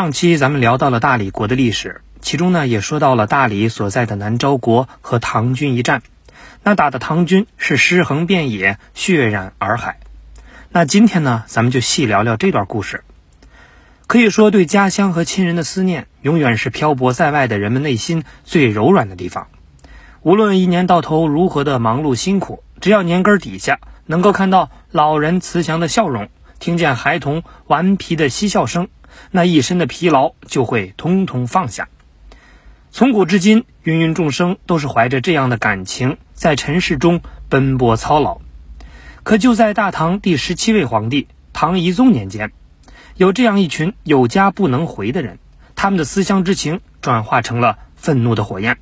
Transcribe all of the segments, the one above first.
上期咱们聊到了大理国的历史，其中呢也说到了大理所在的南诏国和唐军一战，那打的唐军是尸横遍野，血染洱海。那今天呢，咱们就细聊聊这段故事。可以说，对家乡和亲人的思念，永远是漂泊在外的人们内心最柔软的地方。无论一年到头如何的忙碌辛苦，只要年根底下能够看到老人慈祥的笑容，听见孩童顽皮的嬉笑声。那一身的疲劳就会通通放下。从古至今，芸芸众生都是怀着这样的感情，在尘世中奔波操劳。可就在大唐第十七位皇帝唐懿宗年间，有这样一群有家不能回的人，他们的思乡之情转化成了愤怒的火焰，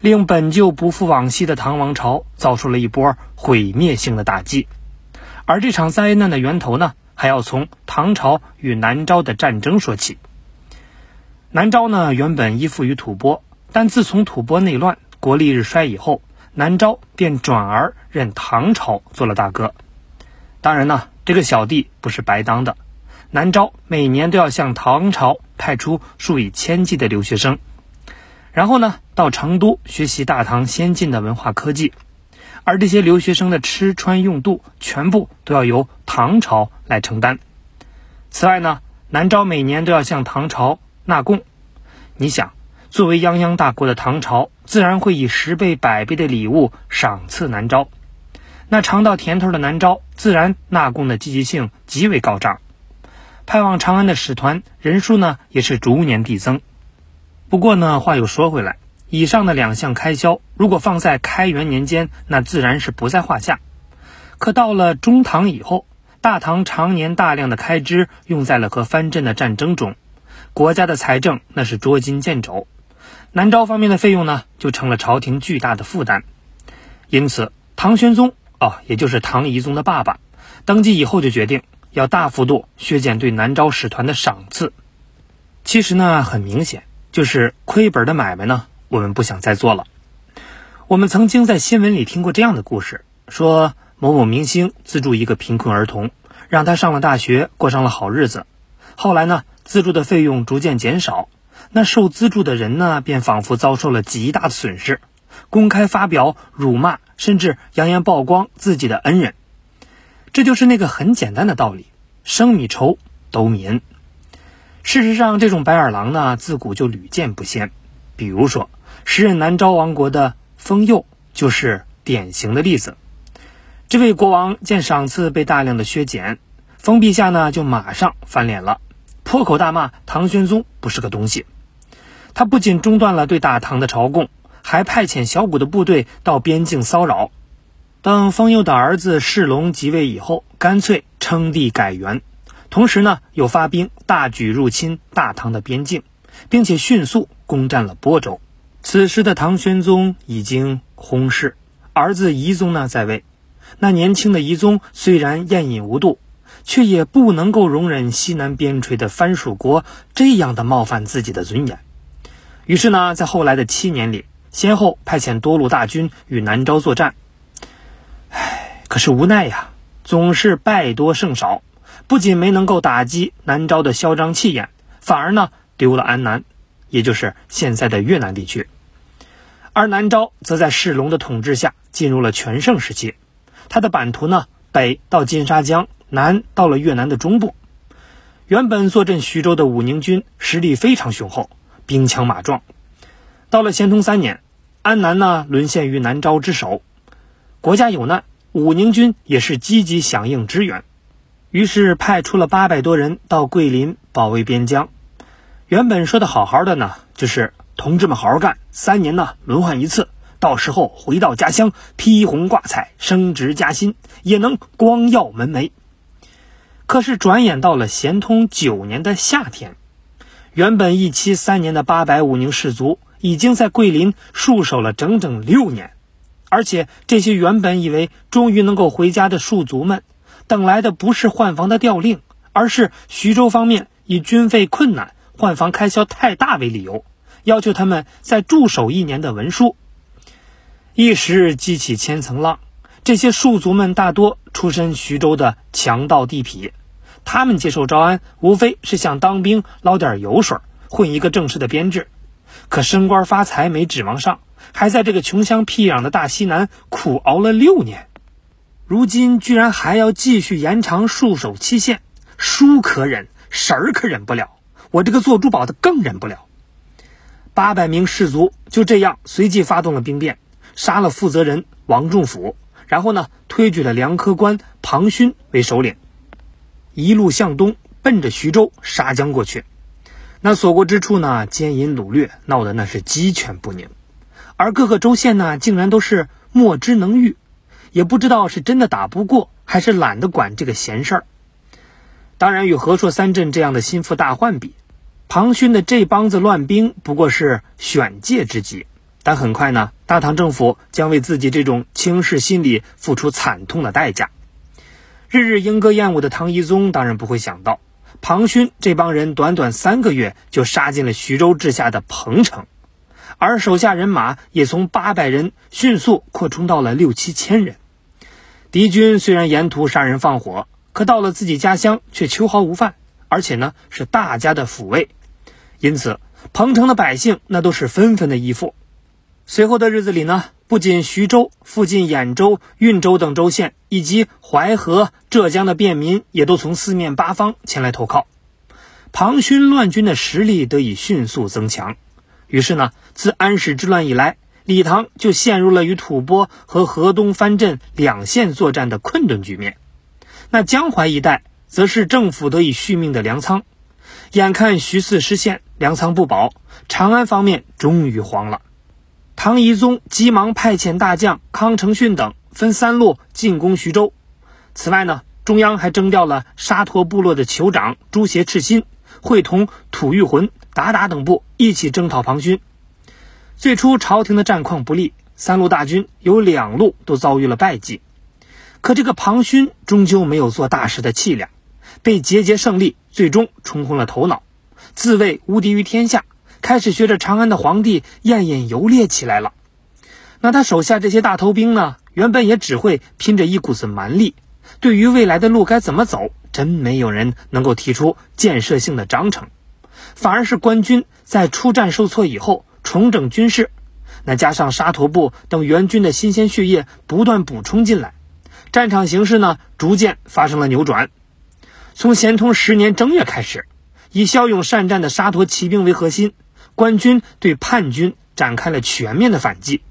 令本就不复往昔的唐王朝遭受了一波毁灭性的打击。而这场灾难的源头呢？还要从唐朝与南诏的战争说起。南诏呢，原本依附于吐蕃，但自从吐蕃内乱、国力日衰以后，南诏便转而认唐朝做了大哥。当然呢，这个小弟不是白当的。南诏每年都要向唐朝派出数以千计的留学生，然后呢，到成都学习大唐先进的文化科技。而这些留学生的吃穿用度全部都要由唐朝来承担。此外呢，南诏每年都要向唐朝纳贡。你想，作为泱泱大国的唐朝，自然会以十倍、百倍的礼物赏赐南诏。那尝到甜头的南诏，自然纳贡的积极性极为高涨，派往长安的使团人数呢，也是逐年递增。不过呢，话又说回来。以上的两项开销，如果放在开元年间，那自然是不在话下。可到了中唐以后，大唐常年大量的开支用在了和藩镇的战争中，国家的财政那是捉襟见肘。南诏方面的费用呢，就成了朝廷巨大的负担。因此，唐玄宗哦，也就是唐懿宗的爸爸，登基以后就决定要大幅度削减对南诏使团的赏赐。其实呢，很明显就是亏本的买卖呢。我们不想再做了。我们曾经在新闻里听过这样的故事：说某某明星资助一个贫困儿童，让他上了大学，过上了好日子。后来呢，资助的费用逐渐减少，那受资助的人呢，便仿佛遭受了极大的损失，公开发表辱骂，甚至扬言曝光自己的恩人。这就是那个很简单的道理：生米愁，斗米恩。事实上，这种白眼狼呢，自古就屡见不鲜。比如说。时任南诏王国的封佑就是典型的例子。这位国王见赏赐被大量的削减，封陛下呢就马上翻脸了，破口大骂唐玄宗不是个东西。他不仅中断了对大唐的朝贡，还派遣小股的部队到边境骚扰。当封佑的儿子世龙即位以后，干脆称帝改元，同时呢又发兵大举入侵大唐的边境，并且迅速攻占了播州。此时的唐玄宗已经薨逝，儿子懿宗呢在位。那年轻的懿宗虽然宴饮无度，却也不能够容忍西南边陲的藩属国这样的冒犯自己的尊严。于是呢，在后来的七年里，先后派遣多路大军与南诏作战。唉，可是无奈呀，总是败多胜少，不仅没能够打击南诏的嚣张气焰，反而呢丢了安南，也就是现在的越南地区。而南诏则在世龙的统治下进入了全盛时期，他的版图呢，北到金沙江，南到了越南的中部。原本坐镇徐州的武宁军实力非常雄厚，兵强马壮。到了咸通三年，安南呢沦陷于南诏之手，国家有难，武宁军也是积极响应支援，于是派出了八百多人到桂林保卫边疆。原本说的好好的呢，就是。同志们，好好干，三年呢轮换一次，到时候回到家乡披红挂彩，升职加薪，也能光耀门楣。可是转眼到了咸通九年的夏天，原本一期三年的八百武宁士卒，已经在桂林戍守了整整六年，而且这些原本以为终于能够回家的戍卒们，等来的不是换房的调令，而是徐州方面以军费困难、换房开销太大为理由。要求他们再驻守一年的文书，一时激起千层浪。这些戍卒们大多出身徐州的强盗地痞，他们接受招安，无非是想当兵捞点油水，混一个正式的编制。可升官发财没指望上，还在这个穷乡僻壤的大西南苦熬了六年，如今居然还要继续延长戍守期限，叔可忍，婶儿可忍不了，我这个做珠宝的更忍不了。八百名士卒就这样随即发动了兵变，杀了负责人王仲甫，然后呢推举了梁科官庞勋为首领，一路向东奔着徐州杀将过去。那所过之处呢，奸淫掳掠，闹得那是鸡犬不宁，而各个州县呢，竟然都是莫之能御，也不知道是真的打不过，还是懒得管这个闲事儿。当然，与和硕三镇这样的心腹大患比，庞勋的这帮子乱兵不过是选界之极。但很快呢，大唐政府将为自己这种轻视心理付出惨痛的代价。日日莺歌燕舞的唐懿宗当然不会想到。庞勋这帮人短短三个月就杀进了徐州治下的彭城，而手下人马也从八百人迅速扩充到了六七千人。敌军虽然沿途杀人放火，可到了自己家乡却秋毫无犯，而且呢是大家的抚慰，因此彭城的百姓那都是纷纷的依附。随后的日子里呢。不仅徐州附近兖州、运州等州县，以及淮河、浙江的便民，也都从四面八方前来投靠，庞勋乱军的实力得以迅速增强。于是呢，自安史之乱以来，李唐就陷入了与吐蕃和河东藩镇两线作战的困顿局面。那江淮一带，则是政府得以续命的粮仓。眼看徐四失陷，粮仓不保，长安方面终于慌了。唐懿宗急忙派遣大将康承训等分三路进攻徐州。此外呢，中央还征调了沙陀部落的酋长朱邪赤心，会同吐谷浑、鞑靼等部一起征讨庞勋。最初朝廷的战况不利，三路大军有两路都遭遇了败绩。可这个庞勋终究没有做大事的气量，被节节胜利最终冲昏了头脑，自谓无敌于天下。开始学着长安的皇帝艳艳游猎起来了。那他手下这些大头兵呢？原本也只会拼着一股子蛮力，对于未来的路该怎么走，真没有人能够提出建设性的章程。反而是官军在出战受挫以后重整军事，那加上沙陀部等援军的新鲜血液不断补充进来，战场形势呢逐渐发生了扭转。从咸通十年正月开始，以骁勇善战的沙陀骑兵为核心。官军对叛军展开了全面的反击，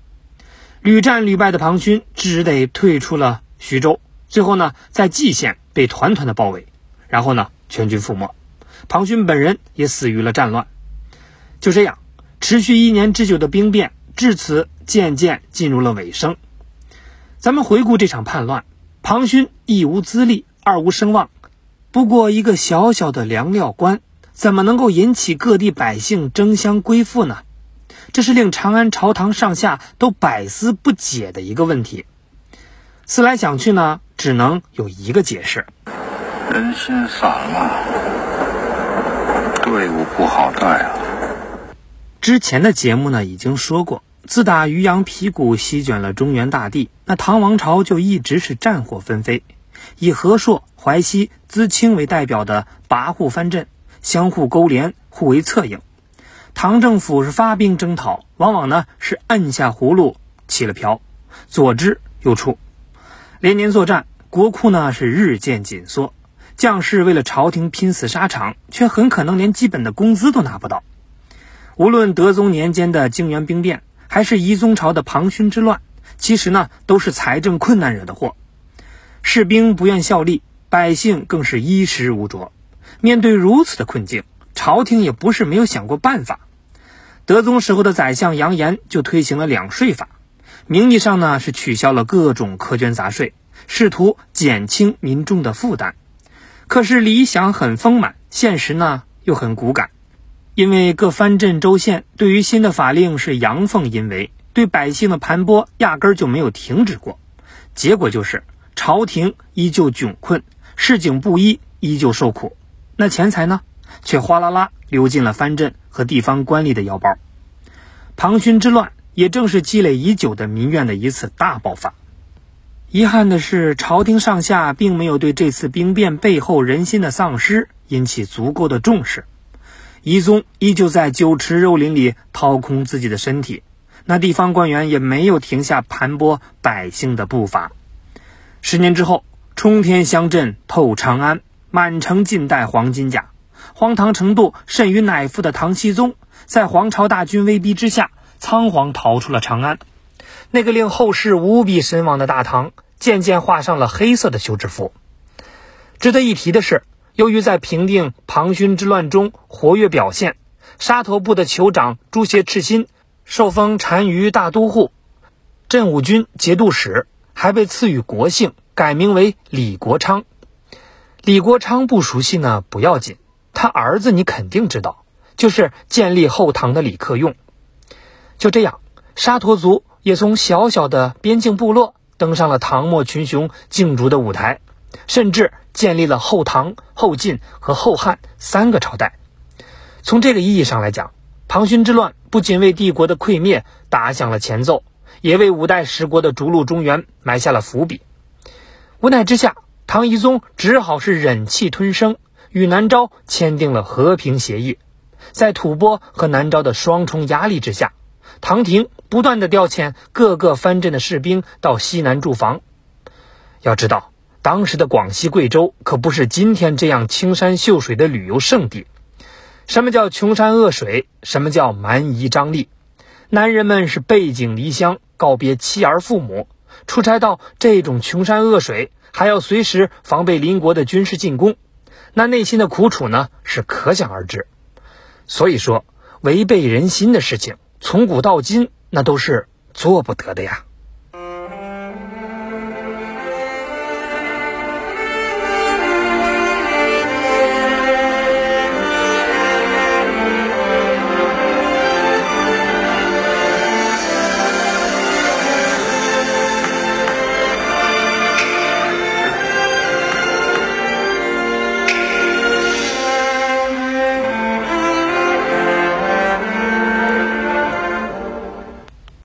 屡战屡败的庞勋只得退出了徐州。最后呢，在蓟县被团团的包围，然后呢，全军覆没，庞勋本人也死于了战乱。就这样，持续一年之久的兵变至此渐渐进入了尾声。咱们回顾这场叛乱，庞勋一无资历，二无声望，不过一个小小的粮料官。怎么能够引起各地百姓争相归附呢？这是令长安朝堂上下都百思不解的一个问题。思来想去呢，只能有一个解释：人心散了，队伍不好带啊。之前的节目呢已经说过，自打渔阳鼙鼓席卷了中原大地，那唐王朝就一直是战火纷飞，以和硕、淮西、淄青为代表的跋扈藩镇。相互勾连，互为策应。唐政府是发兵征讨，往往呢是按下葫芦起了瓢，左支右绌，连年作战，国库呢是日渐紧缩，将士为了朝廷拼死沙场，却很可能连基本的工资都拿不到。无论德宗年间的泾原兵变，还是懿宗朝的庞勋之乱，其实呢都是财政困难惹的祸，士兵不愿效力，百姓更是衣食无着。面对如此的困境，朝廷也不是没有想过办法。德宗时候的宰相杨炎就推行了两税法，名义上呢是取消了各种苛捐杂税，试图减轻民众的负担。可是理想很丰满，现实呢又很骨感。因为各藩镇州县对于新的法令是阳奉阴违，对百姓的盘剥压根儿就没有停止过。结果就是朝廷依旧窘困，市井布衣依旧受苦。那钱财呢，却哗啦啦流进了藩镇和地方官吏的腰包。庞勋之乱也正是积累已久的民怨的一次大爆发。遗憾的是，朝廷上下并没有对这次兵变背后人心的丧失引起足够的重视。懿宗依旧在酒池肉林里掏空自己的身体，那地方官员也没有停下盘剥百姓的步伐。十年之后，冲天香阵透长安，满城尽带黄金甲，荒唐程度甚于乃父的唐僖宗，在皇朝大军威逼之下，仓皇逃出了长安。那个令后世无比神往的大唐。渐渐画上了黑色的休止符。值得一提的是，由于在平定庞勋之乱中活跃表现，沙陀部的酋长朱邪赤心受封单于大都护、镇武军节度使，还被赐予国姓，改名为李国昌。李国昌不熟悉呢不要紧，他儿子你肯定知道，就是建立后唐的李克用。就这样，沙陀族也从小小的边境部落。登上了唐末群雄竞逐的舞台，甚至建立了后唐、后晋和后汉三个朝代。从这个意义上来讲，庞勋之乱不仅为帝国的溃灭打响了前奏，也为五代十国的逐鹿中原埋下了伏笔。无奈之下，唐懿宗只好是忍气吞声，与南诏签订了和平协议。在吐蕃和南诏的双重压力之下，唐廷。不断的调遣各个藩镇的士兵到西南驻防。要知道，当时的广西、贵州可不是今天这样青山秀水的旅游胜地。什么叫穷山恶水？什么叫蛮夷张力？男人们是背井离乡，告别妻儿父母，出差到这种穷山恶水，还要随时防备邻国的军事进攻，那内心的苦楚呢，是可想而知。所以说，违背人心的事情，从古到今。那都是做不得的呀。